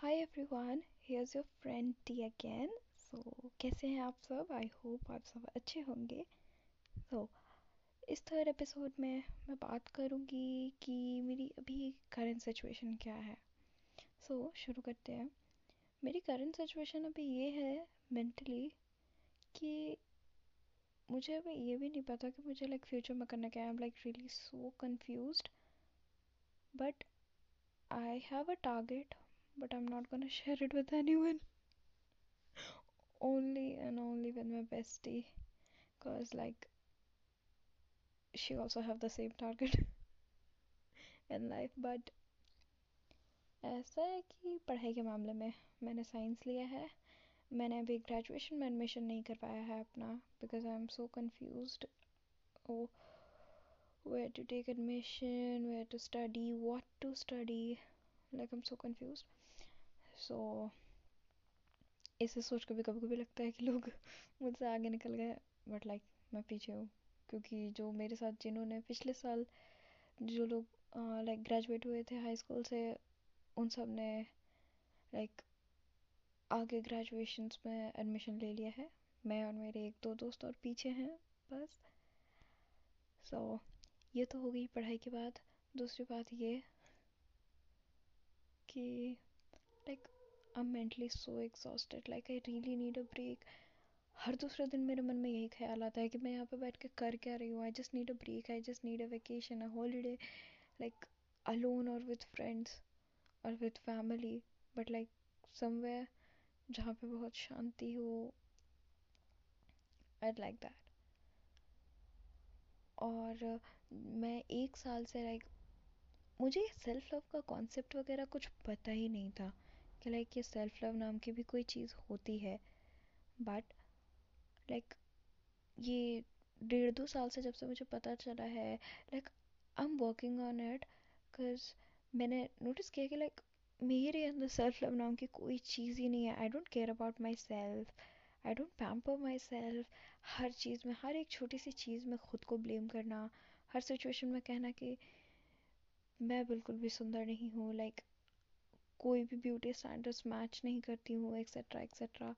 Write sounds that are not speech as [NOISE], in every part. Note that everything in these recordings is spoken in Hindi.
Hi everyone here's your friend T again so कैसे हैं आप सब? आई होप आप सब अच्छे होंगे। सो so, इस थर्ड एपिसोड में मैं बात करूँगी कि मेरी अभी करंट सिचुएशन क्या है। सो so, शुरू करते हैं। मेरी करंट सिचुएशन अभी ये है मेंटली कि मुझे अभी ये भी नहीं पता कि मुझे लाइक फ्यूचर में करना क्या है। I am like really so confused but I have a target, but I'm not gonna share it with anyone. only and only with my bestie, cause like she also have the same target [LAUGHS] in life. But ऐसा है कि पढ़ाई के मामले में मैंने साइंस लिया है मैंने अभी ग्रेजुएशन में एडमिशन नहीं कर पाया है अपना because I am so confuse oh where to take admission, where to study, what to study. Like I'm so confused. So इसे सोच कर भी कभी कभी लगता है कि लोग [LAUGHS] मुझसे आगे निकल गए बट लाइक मैं पीछे हूँ। क्योंकि जो मेरे साथ जिन्होंने पिछले साल जो लोग लाइक ग्रेजुएट हुए थे हाई स्कूल से उन सबने लाइक आगे ग्रेजुएशंस में एडमिशन ले लिया है। मैं और मेरे एक दो दोस्त और पीछे हैं बस। सो so, ये तो हो गई पढ़ाई के बाद। दूसरी बात ये कि like I am mentally so exhausted like I really need a break हर दूसरे दिन मेरे मन में यही ख्याल आता है कि मैं यहाँ पे बैठ के कर क्या रही हूँ? I just need a break I just need a vacation a holiday like alone और विद फ्रेंड्स और with family but like somewhere जहाँ पे बहुत शांति हो आई लाइक दैट और, मैं एक साल से लाइक मुझे सेल्फ लव का कॉन्सेप्ट वगैरह कुछ पता ही नहीं था। कि लाइक ये सेल्फ लव नाम की भी कोई चीज़ होती है। बट लाइक ये डेढ़ दो साल से जब से मुझे पता चला है like I am working on it because मैंने नोटिस किया कि लाइक मेरे अंदर सेल्फ लव नाम की कोई चीज़ ही नहीं है। I don't care about myself I don't pamper myself हर चीज़ में, हर एक छोटी सी चीज़ में ख़ुद को ब्लेम करना, हर सिचुएशन में कहना कि, मैं बिल्कुल भी सुंदर नहीं हूँ। लाइक कोई भी ब्यूटी स्टैंडर्ड्स मैच नहीं करती हूँ एक्सेट्रा एक्सेट्रा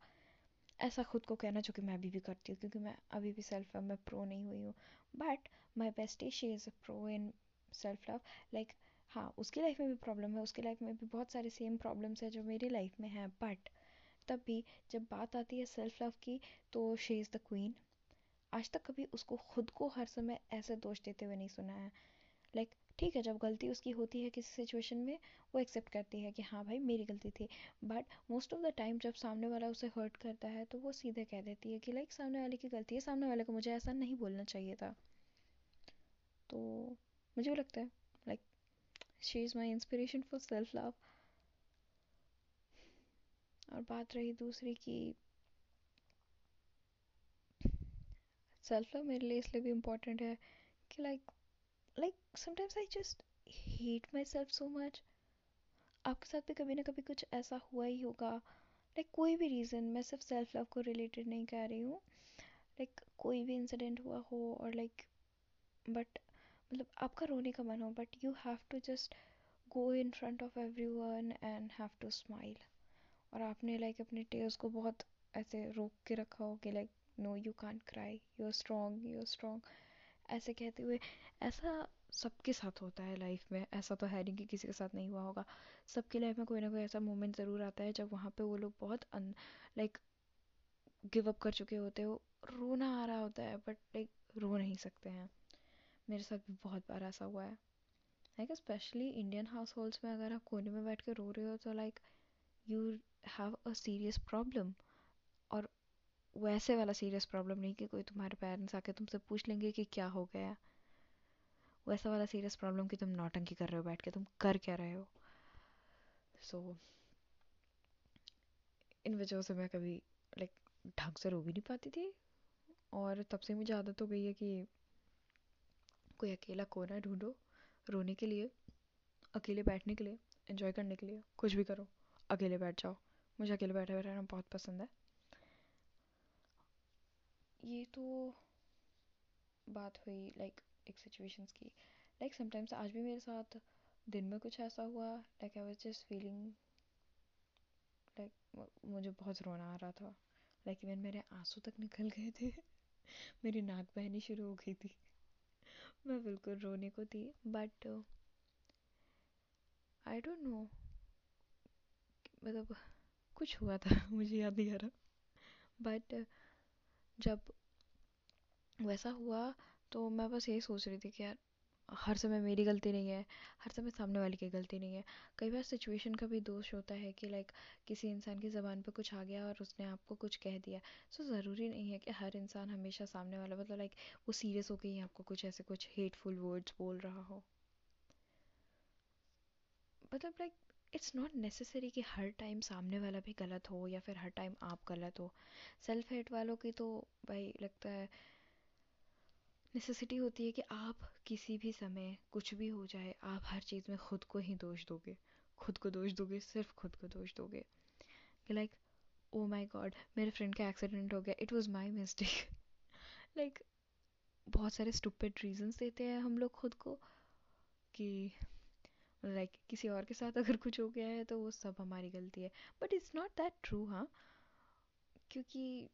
ऐसा खुद को कहना जो कि मैं अभी भी करती हूँ क्योंकि मैं अभी भी सेल्फ लव में प्रो नहीं हुई हूँ। But my best she is a pro in self love like हाँ उसकी लाइफ में भी प्रॉब्लम है उसकी लाइफ में भी बहुत सारे सेम प्रॉब्लम्स है जो मेरी लाइफ में है। बट तब भी जब बात आती है सेल्फ लव की तो शी इज़ द क्वीन आज तक कभी उसको खुद को हर समय ऐसे दोष देते हुए नहीं सुना है। लाइक like, ठीक है, जब गलती उसकी होती है किसी सिचुएशन में, वो एक्सेप्ट करती है कि हाँ भाई, मेरी गलती थी। But most of the time जब सामने वाला उसे हर्ट करता है तो वो सीधे कह देती है कि लाइक सामने वाले की गलती है, सामने वाले को मुझे ऐसा नहीं बोलना चाहिए था। तो मुझे लगता है like she is my inspiration for self love और बात रही दूसरी की सेल्फ लव मेरे लिए इसलिए भी इम्पोर्टेंट है कि like like sometimes I just hate myself so much आपके साथ भी कभी ना कभी कुछ ऐसा हुआ ही होगा। लाइक like, कोई भी रीज़न मैं सिर्फ़ सेल्फ लव को रिलेटेड नहीं कह रही हूँ। लाइक like, कोई भी इंसिडेंट हुआ हो और लाइक बट मतलब आपका रोने का मन हो but you have to just go in front of everyone and have to smile और आपने लाइक अपने टेयर्स को बहुत ऐसे रोक के रखा हो कि like no you can't cry you are strong you are strong ऐसे कहते हुए, ऐसा सबके साथ होता है लाइफ में, ऐसा तो है नहीं कि किसी के साथ नहीं हुआ होगा। सबकी लाइफ में कोई ना कोई ऐसा मोमेंट ज़रूर आता है जब वहाँ पे वो लोग बहुत लाइक गिव अप कर चुके होते हो। रोना आ रहा होता है बट लाइक रो नहीं सकते हैं। मेरे साथ भी बहुत बार ऐसा हुआ है। Like specially Indian households में अगर आप कोने में बैठ कर रो रहे हो तो like you have a serious problem और वैसे वाला सीरियस प्रॉब्लम नहीं कि कोई तुम्हारे पेरेंट्स आके तुमसे पूछ लेंगे कि क्या हो गया। वैसा वाला सीरियस प्रॉब्लम कि तुम नौटंकी कर रहे हो बैठ के तुम कर क्या रहे हो। सो so, इन वजहों से मैं कभी लाइक ढंग से रो भी नहीं पाती थी। और तब से मुझे आदत हो गई है कि कोई अकेला कोना ढूंढो रोने के लिए अकेले बैठने के लिए एंजॉय करने के लिए कुछ भी करो अकेले बैठ जाओ। मुझे अकेले बैठे हुए रहना बहुत पसंद है। ये तो बात हुई लाइक एक सिचुएशंस की। लाइक समटाइम्स आज भी मेरे साथ दिन में कुछ ऐसा हुआ like I was just feeling like मुझे बहुत रोना आ रहा था। लाइक इवन मेरे आँसू तक निकल गए थे। [LAUGHS] मेरी नाक बहनी शुरू हो गई थी। [LAUGHS] मैं बिल्कुल रोने को थी बट आई डोंट नो मतलब कुछ हुआ था, [LAUGHS] मुझे याद नहीं आ रहा। बट जब वैसा हुआ तो मैं बस यही सोच रही थी कि यार, हर समय मेरी गलती नहीं है, हर समय सामने वाले की गलती नहीं है। कई बार सिचुएशन का भी दोष होता है कि लाइक किसी इंसान की ज़बान पे कुछ आ गया और उसने आपको कुछ कह दिया। सो ज़रूरी नहीं है कि हर इंसान हमेशा सामने वाला मतलब लाइक वो सीरियस होकर ही आपको कुछ ऐसे कुछ हेटफुल वर्ड्स बोल रहा हो। मतलब लाइक इट्स नॉट नेसेसरी कि हर टाइम सामने वाला भी गलत हो या फिर हर टाइम आप गलत हो। सेल्फ हेट वालों की तो भाई लगता है नेसेसिटी होती है कि आप किसी भी समय कुछ भी हो जाए, आप हर चीज़ में खुद को ही दोष दोगे। खुद को दोष दोगे, सिर्फ़ खुद को दोष दोगे। कि लाइक ओ माई गॉड मेरे फ्रेंड का एक्सीडेंट हो गया। It was my mistake like बहुत सारे स्टूपिड रीजंस देते हैं हम लोग खुद को कि लाइक like, किसी और के साथ अगर कुछ हो गया है तो वो सब हमारी गलती है। But it's not that true हाँ। क्योंकि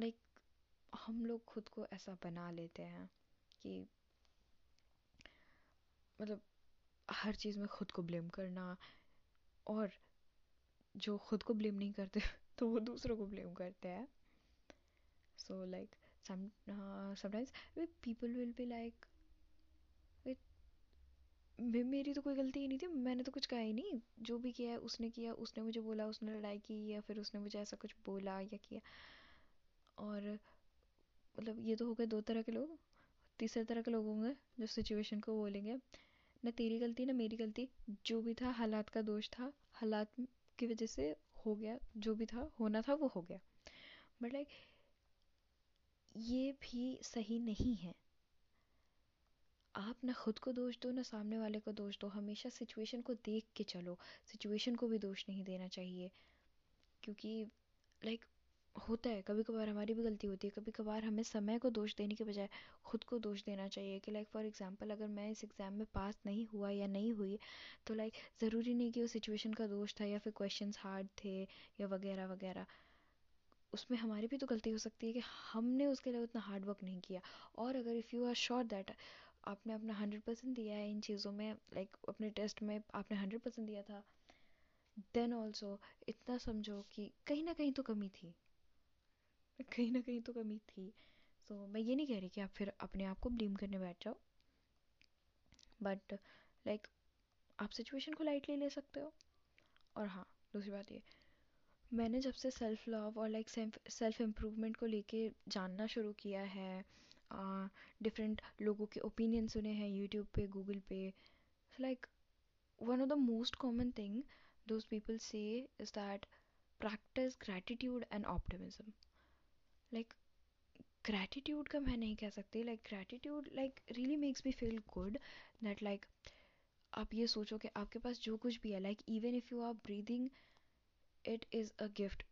लाइक like, हम लोग खुद को ऐसा बना लेते हैं कि मतलब हर चीज़ में खुद को ब्लेम करना और जो खुद को ब्लेम नहीं करते [LAUGHS] तो वो दूसरों को ब्लेम करते हैं। So like sometimes people will be like मेरी तो कोई गलती ही नहीं थी। मैंने तो कुछ कहा ही नहीं। जो भी किया है, उसने किया, उसने मुझे बोला, उसने लड़ाई की या फिर उसने मुझे ऐसा कुछ बोला या किया। और मतलब ये तो हो गए दो तरह के लोग, तीसरे तरह के लोग होंगे जो सिचुएशन को बोलेंगे। ना तेरी गलती, ना मेरी गलती। जो भी था, हालात का दोष था। हालात की वजह से हो गया। जो भी था, होना था, वो हो गया। बट लाइक ये भी सही नहीं है। आप ना खुद को दोष दो ना सामने वाले को दोष दो। हमेशा सिचुएशन को देख के चलो। सिचुएशन को भी दोष नहीं देना चाहिए। क्योंकि लाइक like, होता है। कभी कभार हमारी भी गलती होती है। कभी कभार हमें समय को दोष देने के बजाय खुद को दोष देना चाहिए कि लाइक फॉर एग्जांपल अगर मैं इस एग्ज़ाम में पास नहीं हुआ या नहीं हुई तो लाइक ज़रूरी नहीं कि वो सिचुएशन का दोष था या फिर क्वेश्चन हार्ड थे या वगैरह वगैरह। उसमें हमारी भी तो गलती हो सकती है कि हमने उसके लिए उतना हार्ड वर्क नहीं किया। और अगर if you are sure that आपने अपना हंड्रेड परसेंट दिया है इन चीज़ों में लाइक like, अपने टेस्ट में आपने हंड्रेड परसेंट दिया था देन ऑल्सो इतना समझो कि कहीं ना कहीं तो कमी थी। कहीं ना कहीं तो कमी थी। सो so, मैं ये नहीं कह रही कि आप फिर अपने आप को ब्लेम करने बैठ जाओ बट लाइक like, आप सिचुएशन को लाइटली ले सकते हो। और हाँ दूसरी बात ये मैंने जब से सेल्फ लव और लाइक सेल्फ इम्प्रूवमेंट को लेके जानना शुरू किया है डिफरेंट लोगों के ओपिनियन सुने हैं यूट्यूब पे गूगल पे। Like one of the most common thing those people say is that practice gratitude and optimism like gratitude का मैं नहीं कह सकती like gratitude like really makes me feel good that like आप ये सोचो कि आपके पास जो कुछ भी है like even if you are breathing it is a gift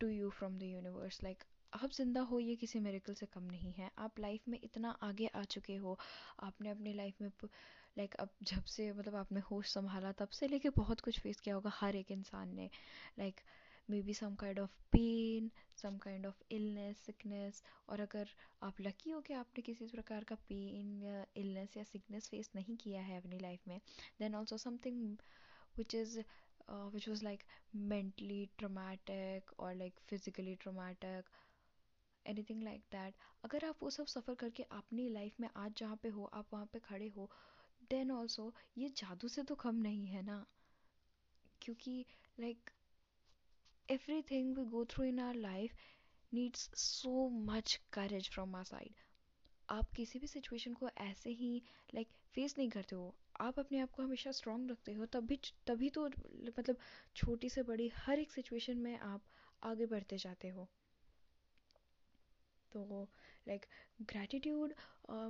to you from the universe like आप ज़िंदा हो ये किसी मेरिकल से कम नहीं है। आप लाइफ में इतना आगे आ चुके हो। आपने अपनी लाइफ में लाइक अब जब से मतलब आपने होश संभाला तब से लेके बहुत कुछ फेस किया होगा हर एक इंसान ने। Like maybe some kind of pain some kind of illness sickness और अगर आप लकी हो कि आपने किसी प्रकार का पेन या इलनेस या सिकनेस फेस नहीं किया है अपनी लाइफ में then also something which is which was like mentally traumatic और like physically traumatic anything like that अगर आप वो सब सफ़र करके अपनी लाइफ में आज जहाँ पे हो आप वहाँ पे खड़े हो देन ऑल्सो ये जादू से तो कम नहीं है ना? क्योंकि like everything we go through in our life needs so much courage from my side आप किसी भी सिचुएशन को ऐसे ही लाइक like, फेस नहीं करते हो। आप अपने आप को हमेशा स्ट्रांग रखते हो तभी तभी तो मतलब छोटी से बड़ी हर एक सिचुएशन में आप आगे बढ़ते जाते हो। तो लाइक ग्रैटिट्यूड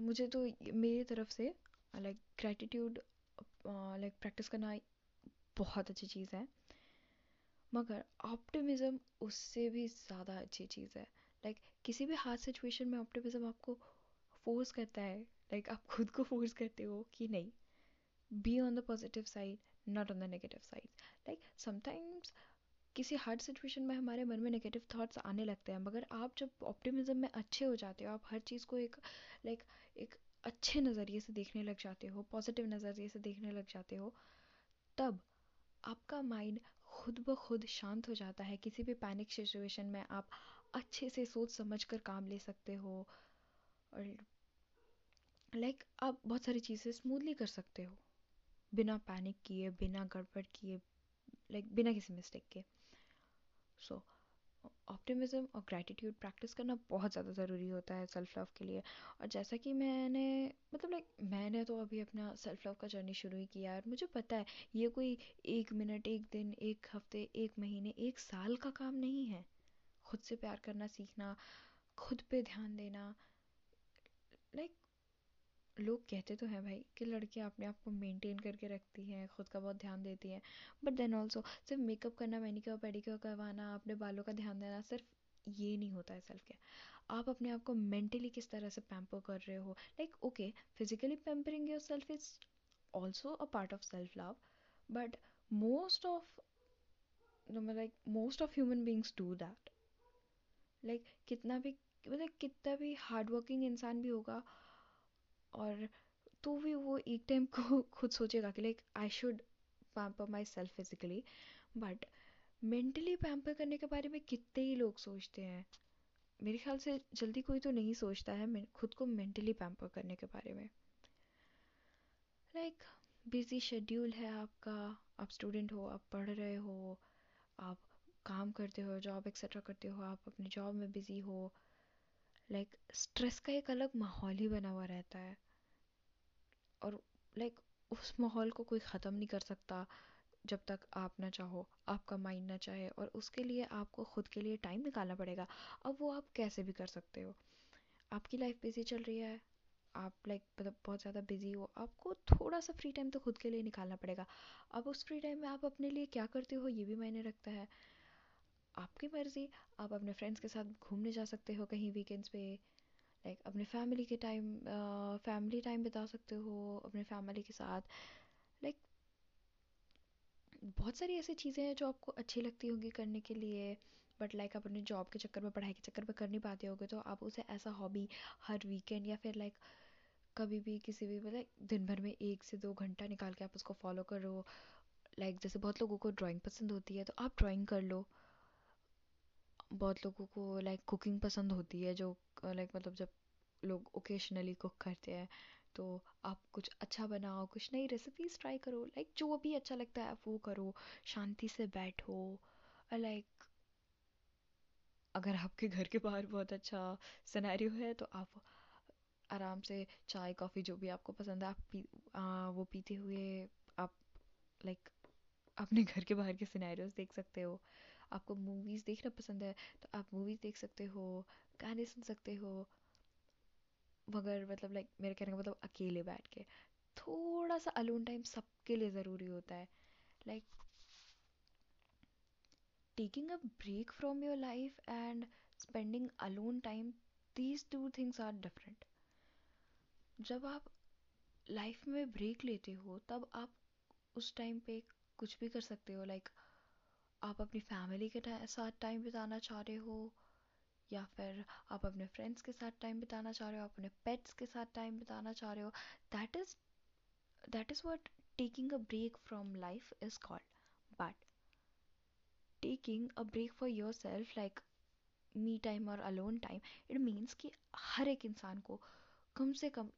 मुझे तो मेरी तरफ़ से लाइक ग्रैटिट्यूड लाइक प्रैक्टिस करना बहुत अच्छी चीज़ है। मगर ऑप्टिमिज़म उससे भी ज़्यादा अच्छी चीज़ है। लाइक like, किसी भी हार्ड सिचुएशन में ऑप्टिमिज़म आपको फोर्स करता है लाइक like, आप खुद को फोर्स करते हो कि नहीं be on the positive side not on the negative side like sometimes किसी हार्ड सिचुएशन में हमारे मन में नेगेटिव थॉट्स आने लगते हैं, मगर आप जब ऑप्टिमिज्म में अच्छे हो जाते हो, आप हर चीज़ को एक लाइक एक अच्छे नज़रिए से देखने लग जाते हो पॉजिटिव नज़रिए से देखने लग जाते हो, तब आपका माइंड खुद ब खुद शांत हो जाता है। किसी भी पैनिक सिचुएशन में आप अच्छे से सोच समझ कर काम ले सकते हो, और लाइक आप बहुत सारी चीज़ें स्मूथली कर सकते हो, बिना पैनिक किए, बिना गड़बड़ किए लाइक बिना किसी मिस्टेक के। सो ऑप्टिमिज्म और ग्रैटिट्यूड प्रैक्टिस करना बहुत ज़्यादा ज़रूरी होता है सेल्फ लव के लिए। और जैसा कि मैंने मतलब लाइक मैंने तो अभी अपना सेल्फ लव का जर्नी शुरू ही किया है और मुझे पता है, ये कोई एक मिनट एक दिन, एक हफ़्ते, एक महीने, एक साल का काम नहीं है। खुद से प्यार करना सीखना, खुद पे ध्यान देना लाइक लोग कहते तो हैं भाई कि लड़कियाँ अपने आप को मेंटेन करके रखती हैं, खुद का बहुत ध्यान देती हैं। बट देन ऑल्सो सिर्फ़ मेकअप करना मैनिक्योर पेडिक्योर करवाना, अपने बालों का ध्यान देना सिर्फ़ ये नहीं होता है सेल्फ केयर आप अपने आप को मेंटली किस तरह से पैम्पर कर रहे हो? Like okay physically pampering yourself is also a part of self love but most of like most of human beings do that like कितना भी मतलब कितना भी हार्ड वर्किंग इंसान भी होगा और तो भी वो एक टाइम को [LAUGHS] खुद सोचेगा कि like I should pamper myself physically but mentally pamper करने के बारे में कितने ही लोग सोचते हैं। मेरे ख्याल से जल्दी कोई तो नहीं सोचता है खुद को मेंटली पैम्पर करने के बारे में। लाइक बिज़ी शेड्यूल है आपका, आप स्टूडेंट हो, आप पढ़ रहे हो, आप काम करते हो जॉब एक्सेट्रा करते हो, आप अपने जॉब में बिज़ी हो लाइक स्ट्रेस का एक अलग माहौल ही बना हुआ रहता है। और लाइक उस माहौल को कोई ख़त्म नहीं कर सकता जब तक आप ना चाहो, आपका माइंड ना चाहे, और उसके लिए आपको खुद के लिए टाइम निकालना पड़ेगा। अब वो आप कैसे भी कर सकते हो। आपकी लाइफ बिज़ी चल रही है, आप लाइक मतलब बहुत ज़्यादा बिज़ी हो, आपको थोड़ा सा फ्री टाइम तो खुद के लिए निकालना पड़ेगा। अब उस फ्री टाइम में आप अपने लिए क्या करते हो, ये भी मायने रखता है। आपकी मर्ज़ी, आप अपने फ्रेंड्स के साथ घूमने जा सकते हो कहीं वीकेंड्स पे लाइक अपने फैमिली के टाइम फैमिली टाइम बिता सकते हो अपने फैमिली के साथ। लाइक बहुत सारी ऐसी चीज़ें हैं जो आपको अच्छी लगती होंगी करने के लिए बट लाइक आप अपने जॉब के चक्कर में, पढ़ाई के चक्कर में कर नहीं पाते होगे तो आप उसे ऐसा हॉबी हर वीकेंड या फिर लाइक कभी भी किसी भी मतलब दिन भर में एक से दो घंटा निकाल के आप उसको फॉलो करो। लाइक जैसे बहुत लोगों को ड्राइंग पसंद होती है तो आप ड्राइंग कर लो। बहुत लोगों को लाइक कुकिंग पसंद होती है जो लाइक मतलब जब लोग ओकेशनली कुक करते हैं तो आप कुछ अच्छा बनाओ कुछ नई रेसिपीज़ ट्राई करो लाइक जो भी अच्छा लगता है आप वो करो शांति से बैठो लाइक अगर आपके घर के बाहर बहुत अच्छा सिनेरियो है तो आप आराम से चाय कॉफ़ी जो भी आपको पसंद है आप पी आ, वो पीते हुए आप लाइक अपने घर के बाहर के सिनेरियोज देख सकते हो। आपको मूवीज़ देखना पसंद है तो आप मूवीज़ देख सकते हो गाने सुन सकते हो मगर मतलब लाइक मेरे कहने का मतलब अकेले बैठ के। थोड़ा सा अलोन टाइम सबके लिए ज़रूरी होता है। Like taking a break from your life and spending alone time these two things are different जब आप लाइफ में ब्रेक लेते हो तब आप उस टाइम पे कुछ भी कर सकते हो लाइक like, आप अपनी फैमिली के साथ टाइम बिताना चाह रहे हो? या फिर आप अपने फ्रेंड्स के साथ टाइम बिताना चाह रहे हो? अपने पेट्स के साथ टाइम बिताना चाह रहे हो? That is that is what taking a break from life is called but taking a break for yourself like me time और अलोन टाइम इट मीन्स कि हर एक इंसान को कम से कम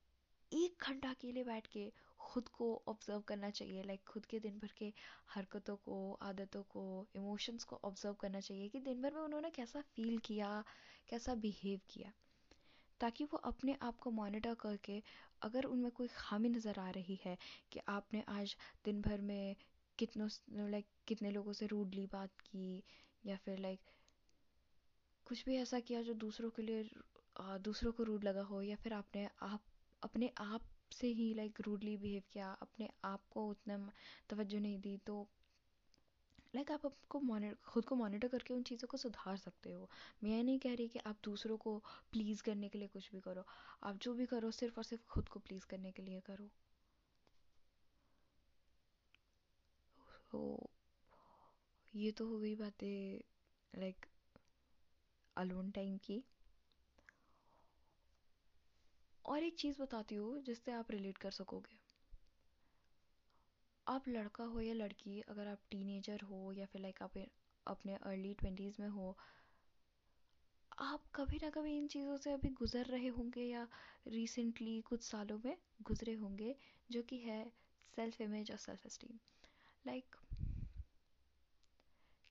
एक घंटा अकेले बैठ के खुद को ऑब्ज़र्व करना चाहिए लाइक खुद के दिन भर के हरकतों को, आदतों को इमोशंस को ऑब्ज़र्व करना चाहिए कि दिन भर में उन्होंने कैसा फील किया, कैसा बिहेव किया। ताकि वो अपने आप को मॉनिटर करके अगर उनमें कोई खामी नज़र आ रही है कि आपने आज दिन भर में कितनों लाइक कितने लोगों से रूडली बात की या फिर लाइक कुछ भी ऐसा किया जो दूसरों के लिए दूसरों को रूड लगा हो या फिर आपने आप, अपने आप से ही लाइक रूडली बिहेव किया, अपने आप को उतना तवज्जो नहीं दी तो लाइक आप आपको खुद को मॉनिटर करके उन चीज़ों को सुधार सकते हो। मैं नहीं कह रही कि आप दूसरों को प्लीज़ करने के लिए कुछ भी करो। आप जो भी करो, सिर्फ़ और सिर्फ़ खुद को प्लीज़ करने के लिए करो। तो ये तो हो गई बातें लाइक अलोन टाइम की। और एक चीज़ बताती हूँ जिससे आप रिलेट कर सकोगे। आप लड़का हो या लड़की, अगर आप टीनेजर हो या फिर लाइक आप अपने अर्ली ट्वेंटीज़ में हो, आप कभी ना कभी इन चीज़ों से अभी गुज़र रहे होंगे या रिसेंटली कुछ सालों में गुज़रे होंगे, जो कि है सेल्फ इमेज और सेल्फ एस्टीम लाइक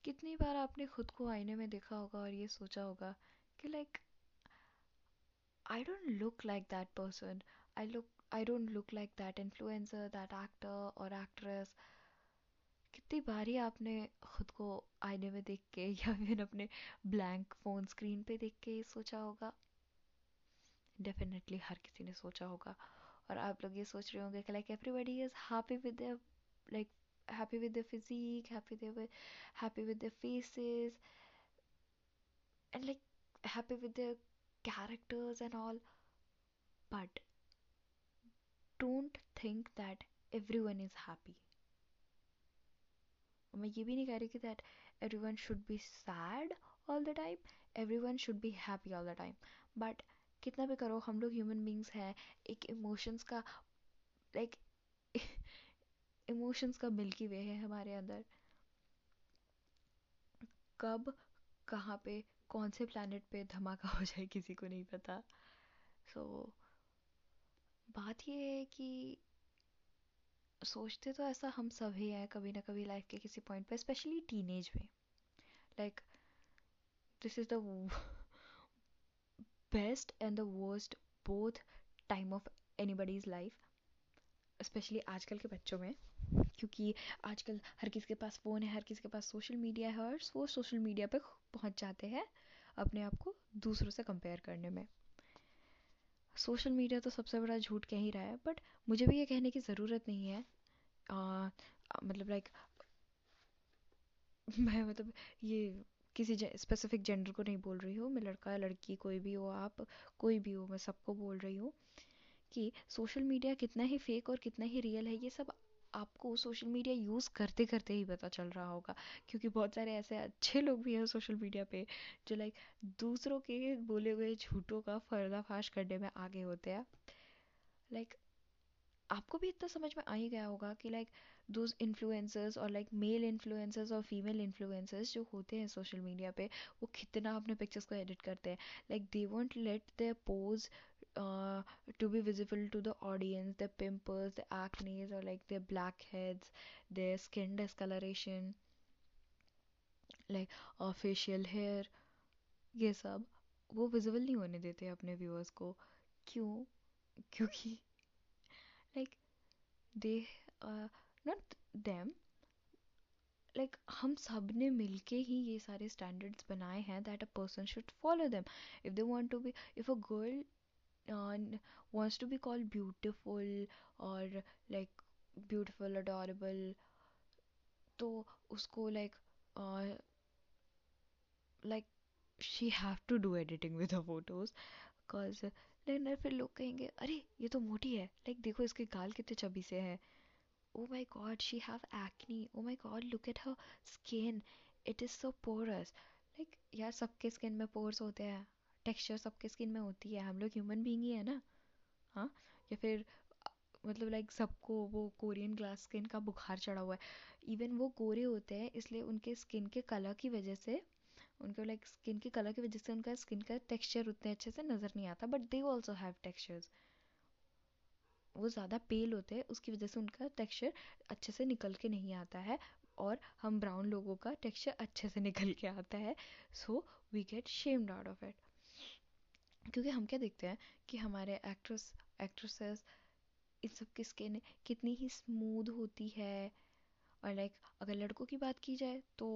कितनी बार आपने खुद को आईने में देखा होगा और ये सोचा होगा कि like I don't look like that person I look I don't look like that influencer that actor और एक्ट्रेस कितनी बारी आपने खुद को आईने में देख के [LAUGHS] या फिर अपने ब्लैंक फ़ोन स्क्रीन पे देख के सोचा होगा? डेफिनेटली हर किसी ने सोचा होगा। और आप लोग ये सोच रहे होंगे कि like everybody is happy with like their physique, happy they were happy with their faces, and like happy with their characters and all, but don't think that everyone is happy. मैं ये भी नहीं कह रही कि that every should be sad all the time everyone should be happy all the time but कितना भी करो, हम लोग ह्यूमन बींग्स हैं, एक इमोशंस का लाइक इमोशंस [LAUGHS] का मिल्की वे है हमारे अंदर। कब, कहाँ पे कौन से प्लानट पे धमाका हो जाए किसी को नहीं पता। सो so, बात ये है कि सोचते तो ऐसा हम सभी हैं कभी ना कभी लाइफ के किसी पॉइंट पे स्पेशली टीनेज में। Like this is the best and the worst both time of anybody's life specially आजकल के बच्चों में। क्योंकि आजकल हर किसी के पास फ़ोन है हर किसी के पास सोशल मीडिया है और वो सोशल मीडिया पे पहुँच जाते हैं अपने आप को दूसरों से कंपेयर करने में। सोशल मीडिया तो सबसे बड़ा झूठ कह ही रहा है बट मुझे भी ये कहने की ज़रूरत नहीं है। आ, मतलब लाइक [LAUGHS] मैं मतलब ये किसी स्पेसिफिक जेंडर को नहीं बोल रही हूँ मैं लड़का लड़की कोई भी हो आप कोई भी हो मैं सबको बोल रही हूँ कि सोशल मीडिया कितना ही फेक और कितना ही रियल है ये सब आपको सोशल मीडिया यूज़ करते करते ही पता चल रहा होगा। क्योंकि बहुत सारे ऐसे अच्छे लोग भी हैं सोशल मीडिया पे, जो लाइक दूसरों के बोले हुए झूठों का पर्दाफाश करने में आगे होते हैं। लाइक आपको भी इतना समझ में आ ही गया होगा कि लाइक दोज इन्फ्लुएंसर्स और लाइक मेल इन्फ्लुएंसर्स और फीमेल इन्फ्लुएंसर्स जो होते हैं सोशल मीडिया पे, वो कितना अपने पिक्चर्स को एडिट करते हैं। Like they won't let their pose uh, to be visible to the audience their pimples the acne or like their blackheads their skin discoloration like uh, facial hair ये सब वो विजिबल नहीं होने देते अपने व्यूअर्स को क्यों क्योंकि like they not them like हम सबने मिलके ही ये सारे स्टैंडर्ड्स बनाए हैं that a person should follow them if they want to be if a girl one wants to be called beautiful और लाइक ब्यूटिफुल अडोरेबल तो उसको like like she have to do editing with the photos because लेकिन फिर लोग कहेंगे अरे ये तो मोटी है लाइक like, देखो इसके गाल कितने चबी से है. ओ my God she have acne oh my God look at her skin it is so porous like यार सबके स्किन में पोर्स होते हैं। टेक्सचर सबके स्किन में होती है। हम लोग ह्यूमन बींग ही है ना। हाँ? या फिर मतलब लाइक सबको वो कोरियन ग्लास स्किन का बुखार चढ़ा हुआ है। इवन वो गोरे होते हैं, इसलिए उनके स्किन के कलर की वजह से, उनके लाइक स्किन के कलर की वजह से उनका स्किन का टेक्सचर उतने अच्छे से नज़र नहीं आता। But they also have textures वो ज़्यादा पेल होते हैं, उसकी वजह से उनका टेक्सचर अच्छे से निकल के नहीं आता है। और हम ब्राउन लोगों का टेक्सचर अच्छे से निकल के आता है। So we get shamed out of it क्योंकि हम क्या देखते हैं कि हमारे एक्ट्रेस एक्ट्रेसेस इन सब की स्किन कितनी ही स्मूथ होती है। और लाइक अगर लड़कों की बात की जाए तो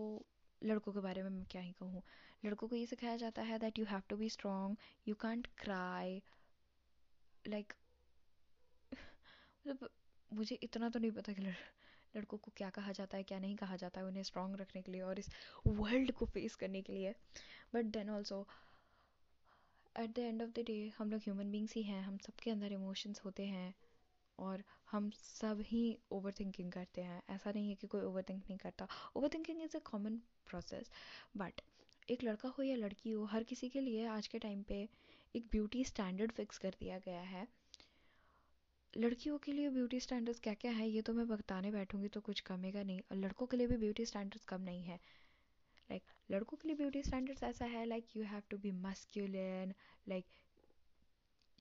लड़कों के बारे में मैं क्या ही कहूँ। लड़कों को ये सिखाया जाता है that you have to be strong you can't cry like मतलब मुझे इतना तो नहीं पता कि लड़, लड़कों को क्या कहा जाता है क्या नहीं कहा जाता है उन्हें स्ट्रॉन्ग रखने के लिए और इस वर्ल्ड को फेस करने के लिए। But then also at the end of the day हम लोग ह्यूमन बींग्स ही हैं, हम सबके अंदर इमोशंस होते हैं और हम सब ही ओवर थिंकिंग करते हैं। ऐसा नहीं है कि कोई ओवर थिंक नहीं करता। Overthinking is a common process but एक लड़का हो या लड़की हो, हर किसी के लिए आज के टाइम पे एक ब्यूटी स्टैंडर्ड फिक्स कर दिया गया है। लड़कियों के लिए ब्यूटी स्टैंडर्ड्स क्या क्या है, ये तो मैं बताने बैठूँगी तो कुछ कमेगा नहीं। और लड़कों के लिए भी ब्यूटी स्टैंडर्ड्स कम नहीं है। लाइक लड़कों के लिए ब्यूटी स्टैंडर्ड्स ऐसा है like you have to be masculine like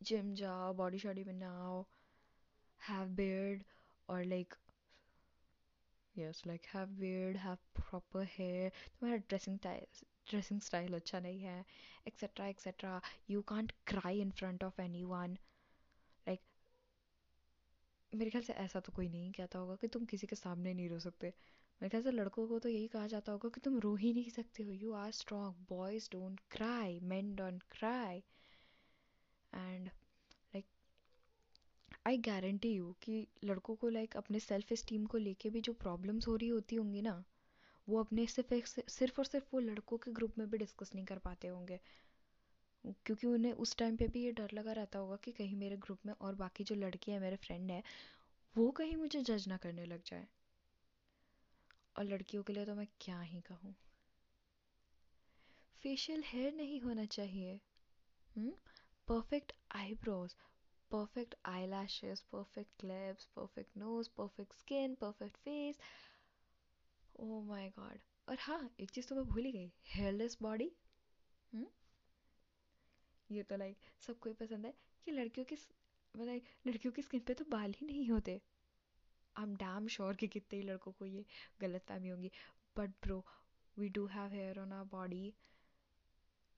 gym जाओ बॉडी शॉडी बनाओ हैव बियर्ड और like yes like have beard have proper hair तुम्हारा ड्रेसिंग ड्रेसिंग स्टाइल अच्छा नहीं है etcetera etcetera you can't cry in front of anyone like मेरे ख्याल से ऐसा तो कोई नहीं कहता होगा कि तुम किसी के सामने नहीं रो सकते। मेरे ख्याल से लड़कों को तो यही कहा जाता होगा कि तुम रो ही नहीं सकते हो। You are strong boys don't cry man don't cry and like I guarantee you कि लड़कों को लाइक like, अपने सेल्फ इस्टीम को लेके भी जो प्रॉब्लम्स हो रही होती होंगी ना वो अपने सिर्फ़ सिर्फ़ और सिर्फ़ वो लड़कों के ग्रुप में भी डिस्कस नहीं कर पाते होंगे। क्योंकि उन्हें उस टाइम पे भी ये डर लगा रहता होगा कि कहीं मेरे ग्रुप में और बाकी जो लड़के हैं मेरे फ्रेंड है वो कहीं मुझे जज ना करने लग जाए। और लड़कियों के लिए तो मैं क्या ही कहूँ। फेशियल हेयर नहीं होना चाहिए। Perfect eyebrows perfect eyelashes perfect lips perfect nose perfect skin perfect face oh my God और हाँ एक चीज़ तो मैं भूल ही गई हेयरलेस बॉडी ये तो लाइक सबको ही पसंद है कि लड़कियों की मतलब लड़कियों की स्किन पे तो बाल ही नहीं होते। आई एम डैम श्योर कि कितने ही लड़कों को ये गलत फहमी होंगी। But bro we do have hair on our body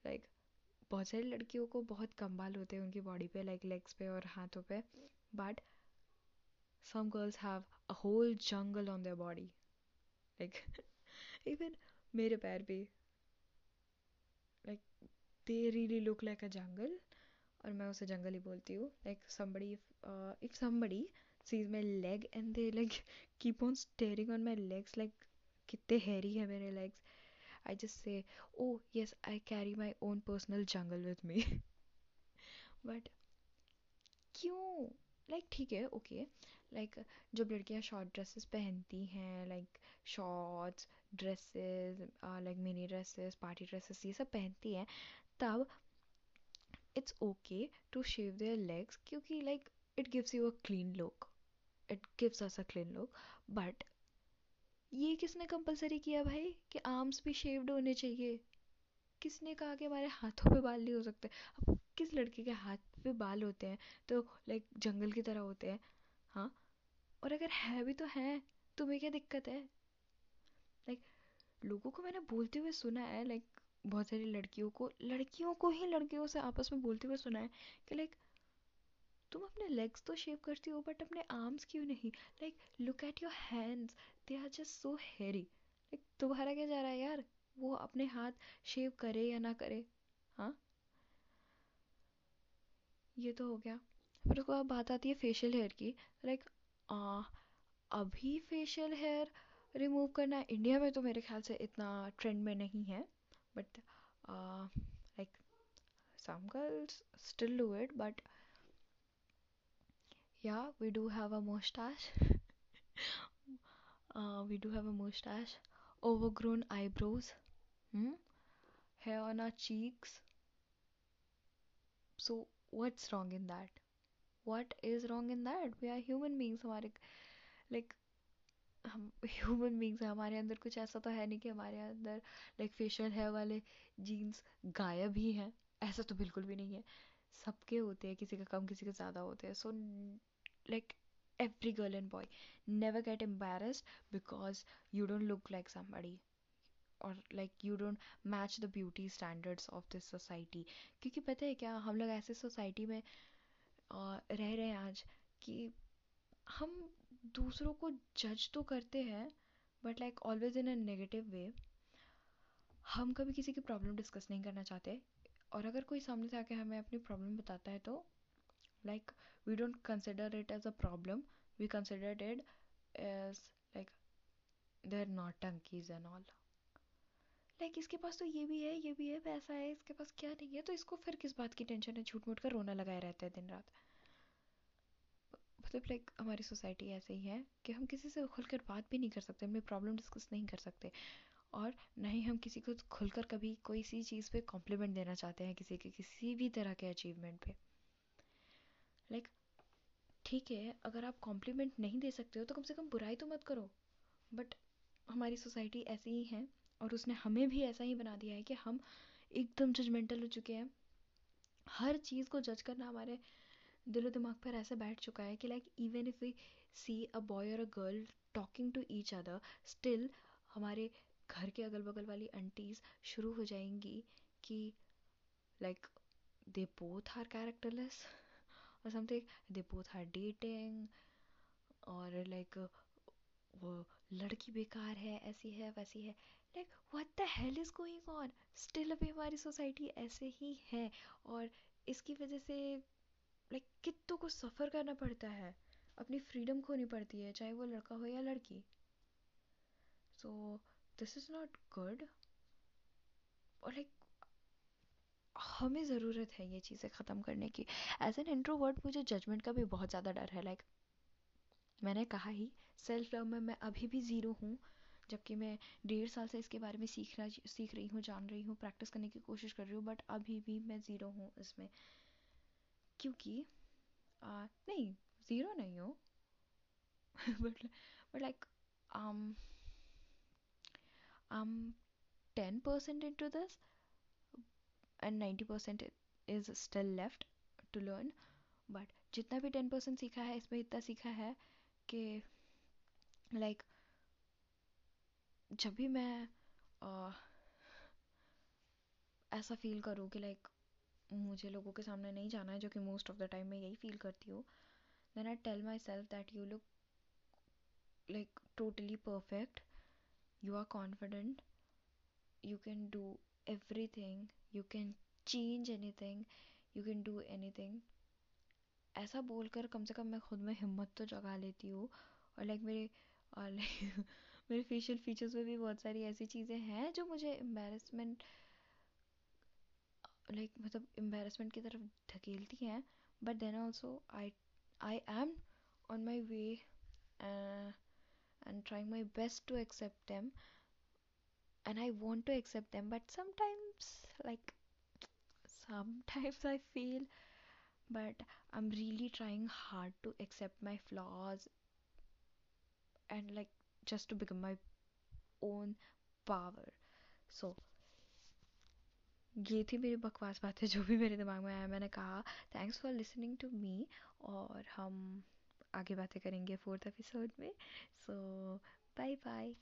like बहुत सारी लड़कियों को बहुत कम बाल होते हैं उनकी बॉडी पे लाइक लेग्स पे और हाथों पे। But some girls have a whole jungle on their body like even मेरे पैर भी like they really look like a jungle और मैं उसे जंगल ही बोलती हूँ। Like somebody if somebody sees my leg and they, like, [LAUGHS] keep on staring on my legs, like, कितने hairy है मेरे legs. I just say oh yes, I carry my own personal jungle with me. [LAUGHS] But क्यों? लाइक ठीक है ओके लाइक जब लड़कियाँ शॉर्ट ड्रेसेस पहनती हैं like shorts dresses like mini dresses party dresses ये सब पहनती हैं, तब it's okay to shave their legs क्योंकि like it gives you a clean look it gives us a clean look but ये किसने कंपलसरी किया भाई? कि आर्म्स भी शेव्ड होने चाहिए। किसने कहा कि हमारे हाथों पे बाल नहीं हो सकते? अब किस लड़के के हाथ पे बाल होते हैं? तो लाइक जंगल की तरह होते हैं। हाँ? और अगर है भी तो है। तुम्हें क्या दिक्कत है? लाइक लोगों को मैंने बोलते हुए सुना है लाइक बहुत सारी लड़कियों को लड़कियों को ही लड़कियों से आपस में बोलते हुए सुना है कि लाइक तुम अपने लेग्स तो शेव करती हो बट अपने आर्म्स क्यों नहीं? Like look at your hands they are just so hairy like तुम्हारा क्या जा रहा है यार? वो अपने हाथ शेव करे या ना करे? हाँ? ये तो हो गया। फिर उसको अब बात आती है फेशियल हेयर की। लाइक अभी फेशियल हेयर रिमूव करना इंडिया में तो मेरे ख्याल से इतना ट्रेंड में नहीं है। But like some girls still do it but yeah we do have a mustache uh, we do have a mustache overgrown eyebrows hmm? hair on our cheeks so what's wrong in that what is wrong in that we are human beings हमारे like हम ह्यूमन बींग्स हैं हमारे अंदर कुछ ऐसा तो है नहीं कि हमारे अंदर लाइक फेशियल हेयर वाले जीन्स गायब ही हैं ऐसा तो बिल्कुल भी नहीं है सबके होते हैं किसी का कम किसी का ज़्यादा होते हैं so like, every girl and boy. Never get embarrassed because you don't look like somebody और like you don't match the beauty standards of this society क्योंकि पता है क्या हम लोग ऐसे सोसाइटी में रह रहे हैं आज कि हम दूसरों को जज तो करते हैं but like always in a negative way हम कभी किसी की प्रॉब्लम डिस्कस नहीं करना चाहते और अगर कोई सामने से आके हमें अपनी प्रॉब्लम बताता है तो like we don't consider it as a problem. We consider it as like they're not donkeys and all. Like like, इसके पास तो ये भी है ये भी है पैसा है इसके पास क्या नहीं है तो इसको फिर किस बात की टेंशन है? झूठ मूठ कर रोना लगाए रहते हैं दिन रात। मतलब लाइक हमारी सोसाइटी ऐसे ही है कि हम किसी से खुलकर बात भी नहीं कर सकते अपनी प्रॉब्लम डिस्कस नहीं कर सकते। और ना ही हम किसी को खुलकर कभी कोई सी चीज़ पे कॉम्प्लीमेंट देना चाहते हैं किसी के किसी भी तरह के अचीवमेंट पे। लाइक ठीक है, अगर आप कॉम्प्लीमेंट नहीं दे सकते हो तो कम से कम बुराई तो मत करो। बट हमारी सोसाइटी ऐसी ही है, और उसने हमें भी ऐसा ही बना दिया है कि हम एकदम जजमेंटल हो चुके हैं। हर चीज़ को जज करना हमारे दिलो दिमाग पर ऐसे बैठ चुका है कि like even if we see a boy और a girl talking to each other still हमारे घर के अगल बगल वाली आंटीज शुरू हो जाएँगी कि like they both are characterless और something they both are dating और लाइक वो लड़की बेकार है, ऐसी है, वैसी है। Like what the hell is going on still अभी हमारी सोसाइटी ऐसे ही है, और इसकी वजह से लाइक कितों को सफ़र करना पड़ता है। अपनी फ्रीडम खोनी पड़ती है, चाहे वो लड़का हो या लड़की। So this is not good और लाइक हमें ज़रूरत है ये चीज़ें ख़त्म करने की। एज एन इंट्रोवर्ट मुझे जजमेंट का भी बहुत ज़्यादा डर है लाइक मैंने कहा ही सेल्फ लव में मैं अभी भी ज़ीरो हूँ जबकि मैं डेढ़ साल से इसके बारे में सीखना सीख रही हूँ जान रही हूँ प्रैक्टिस करने की कोशिश कर रही हूँ बट अभी भी मैं ज़ीरो हूँ इसमें। क्योंकि आ, नहीं ज़ीरो नहीं हूँ but but like um I'm 10% into this and 90% is still left to learn. But जितना भी 10% सीखा है इसमें इतना सीखा है कि लाइक like, जब भी मैं आ, ऐसा फील करूँ कि लाइक मुझे लोगों के सामने नहीं जाना है जो कि मोस्ट ऑफ़ द टाइम मैं यही फील करती हूँ then I tell myself that you look like totally perfect you are confident you can do everything. You can change anything. You can do anything. ऐसा बोलकर कम से कम मैं खुद में हिम्मत तो जगा लेती हूँ। और लाइक मेरे, और लाइक [LAUGHS] मेरे फेशियल फीचर्स में भी बहुत सारी ऐसी चीज़ें हैं जो मुझे एम्बेरसमेंट लाइक मतलब एम्बेरसमेंट की तरफ़ धकेलती हैं। But then also I I am on my way and trying my best to accept them. And i want to accept them but sometimes like sometimes i feel but i'm really trying hard to accept my flaws and like just to become my own power so ये थी मेरी बकवास बातें जो भी मेरे दिमाग में आया मैंने कहा thanks for listening to me और हम आगे बातें करेंगे फोर्थ एपिसोड में सो बाय बाय